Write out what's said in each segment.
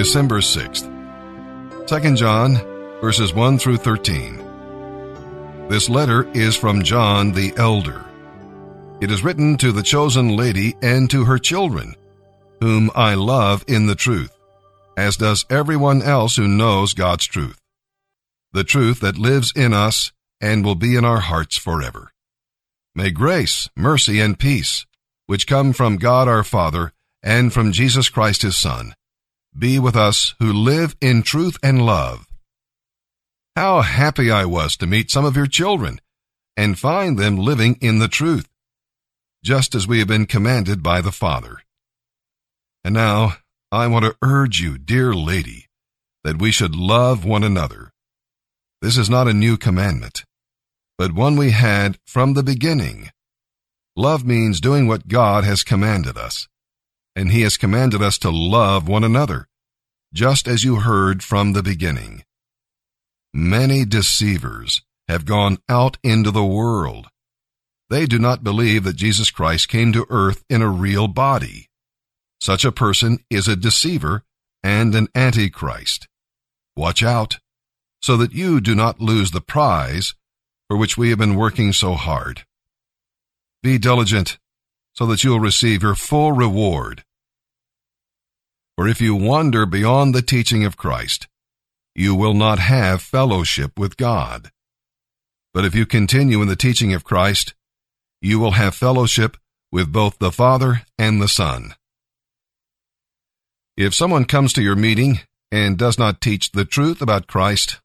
December 6th. 2 John, verses 1 through 13. This letter is from John the Elder. It is written to the chosen lady and to her children, whom I love in the truth, as does everyone else who knows God's truth. The truth that lives in us and will be in our hearts forever. May grace, mercy, and peace, which come from God our Father and from Jesus Christ his Son, be with us who live in truth and love. How happy I was to meet some of your children and find them living in the truth just as we have been commanded by the Father. And now I want to urge you, dear lady, that we should love one another. This is not a new commandment, but one we had from the beginning. Love means doing what God has commanded us, and He has commanded us to love one another, just as you heard from the beginning. Many deceivers have gone out into the world they do not believe that Jesus Christ came to earth in a real body. Such a person is a deceiver and an antichrist. Watch out, so that you do not lose the prize for which we have been working so hard. Be diligent, so that you will receive your full reward. For if you wander beyond the teaching of Christ, you will not have fellowship with God. But if you continue in the teaching of Christ, you will have fellowship with both the Father and the Son. If someone comes to your meeting and does not teach the truth about Christ,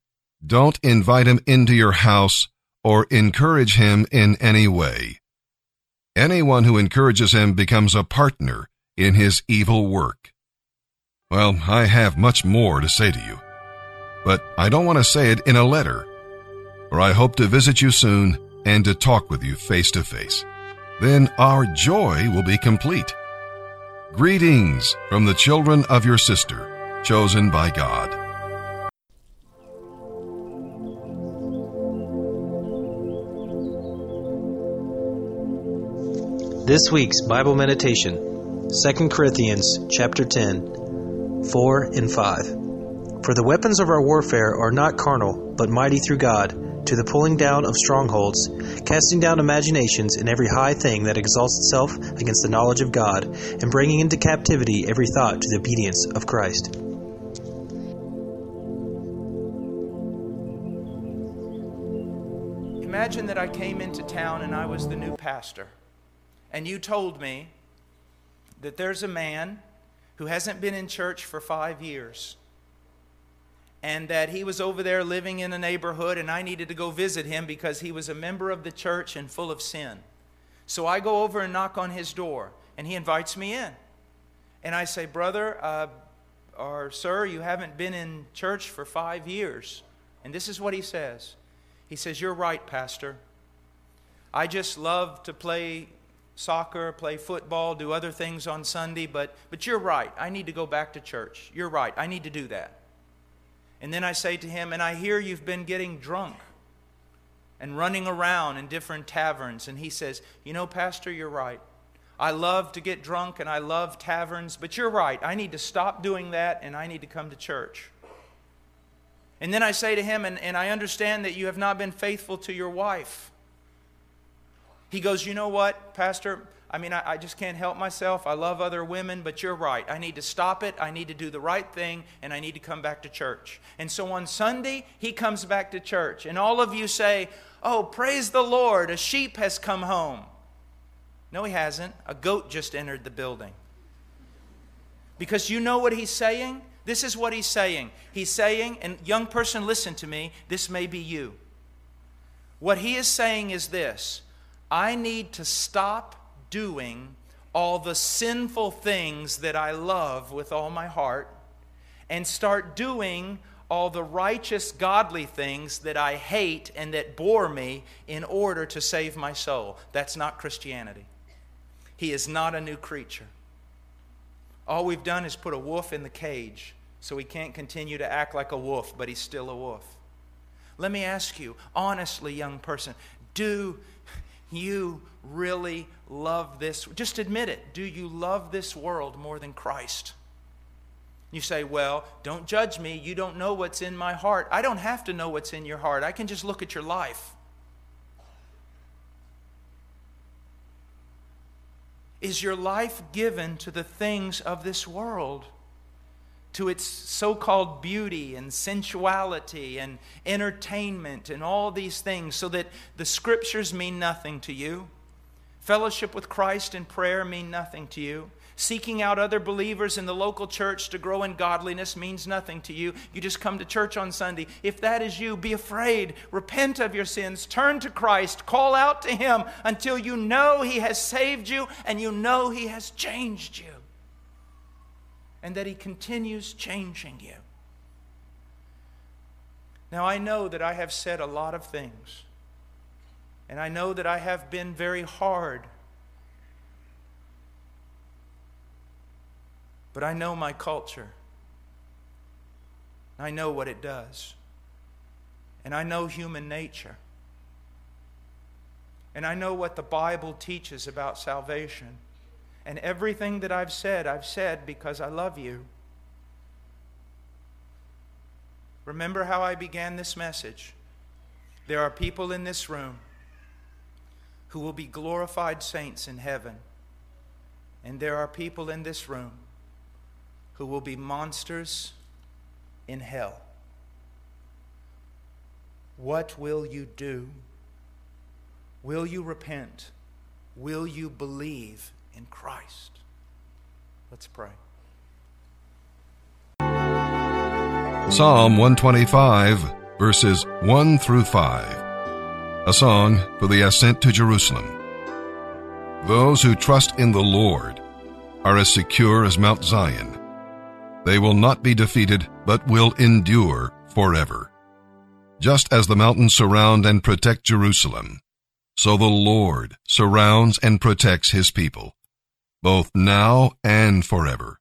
don't invite him into your house or encourage him in any way. Anyone who encourages him becomes a partner in his evil work. Well, I have much more to say to you, but I don't want to say it in a letter, for I hope to visit you soon and to talk with you face to face. Then our joy will be complete. Greetings from the children of your sister, chosen by God. This week's Bible meditation, 2 Corinthians chapter 10, 4 and 5. For the weapons of our warfare are not carnal, but mighty through God to the pulling down of strongholds, casting down imaginations and every high thing that exalts itself against the knowledge of God, and bringing into captivity every thought to the obedience of Christ. Imagine that I came into town and I was the new pastor, and you told me that there's a man who hasn't been in church for five years and that he was over there living in a neighborhood, and I needed to go visit him because he was a member of the church and full of sin. So I go over and knock on his door, and he invites me in. And I say, Brother, uh, or Sir, you haven't been in church for five years. And this is what he says He says, You're right, Pastor. I just love to play soccer, play football, do other things on Sunday, but, but you're right. I need to go back to church. You're right. I need to do that. And then I say to him, And I hear you've been getting drunk and running around in different taverns. And he says, You know, Pastor, you're right. I love to get drunk and I love taverns, but you're right. I need to stop doing that and I need to come to church. And then I say to him, and, and I understand that you have not been faithful to your wife. He goes, You know what, Pastor? I mean, I, I, just can't help myself. I love other women, but you're right. I need to stop it. I need to do the right thing, and I need to come back to church. And so on Sunday, he comes back to church. And all of you say, Oh, praise the Lord, a sheep has come home. No, he hasn't. A goat just entered the building. Because you know what he's saying? This is what he's saying. He's saying, and young person, listen to me, this may be you. What he is saying is this I need to stop doing all the sinful things that I love with all my heart and start doing all the righteous, godly things that I hate and that bore me in order to save my soul. That's not Christianity. He is not a new creature. All we've done is put a wolf in the cage so he can't continue to act like a wolf, but he's still a wolf. Let me ask you, honestly, young person, do you really love this? Just admit it. Do you love this world more than Christ? You say, Well, don't judge me. You don't know what's in my heart. I don't have to know what's in your heart. I can just look at your life. Is your life given to the things of this world? To its so called beauty and sensuality and entertainment and all these things, so that the scriptures mean nothing to you? Fellowship with Christ and prayer mean nothing to you? Seeking out other believers in the local church to grow in godliness means nothing to you. You just come to church on Sunday. If that is you, be afraid. Repent of your sins. Turn to Christ. Call out to Him until you know He has saved you and you know He has changed you. And that He continues changing you. Now, I know that I have said a lot of things. And I know that I have been very hard But I know my culture. I know what it does. And I know human nature. And I know what the Bible teaches about salvation. And everything that I've said, I've said because I love you. Remember how I began this message. There are people in this room who will be glorified saints in heaven. And there are people in this room who will be monsters in hell. What will you do? Will you repent? Will you believe in Christ? Let's pray. Psalm 125, verses 1 through 5. A song for the ascent to Jerusalem. Those who trust in the Lord are as secure as Mount Zion they will not be defeated, but will endure forever. Just as the mountains surround and protect Jerusalem, so the Lord surrounds and protects his people, both now and forever.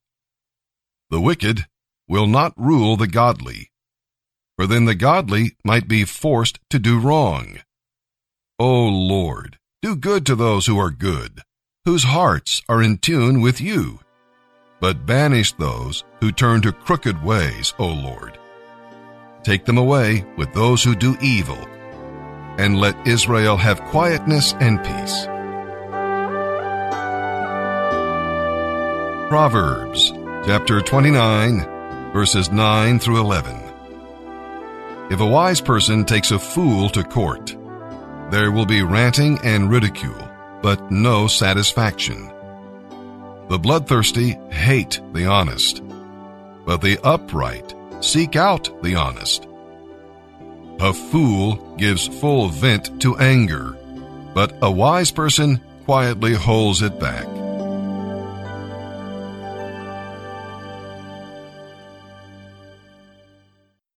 The wicked will not rule the godly, for then the godly might be forced to do wrong. O Lord, do good to those who are good, whose hearts are in tune with you but banish those who turn to crooked ways, O Lord. Take them away with those who do evil, and let Israel have quietness and peace. Proverbs chapter 29, verses 9 through 11. If a wise person takes a fool to court, there will be ranting and ridicule, but no satisfaction. The bloodthirsty hate the honest, but the upright seek out the honest. A fool gives full vent to anger, but a wise person quietly holds it back.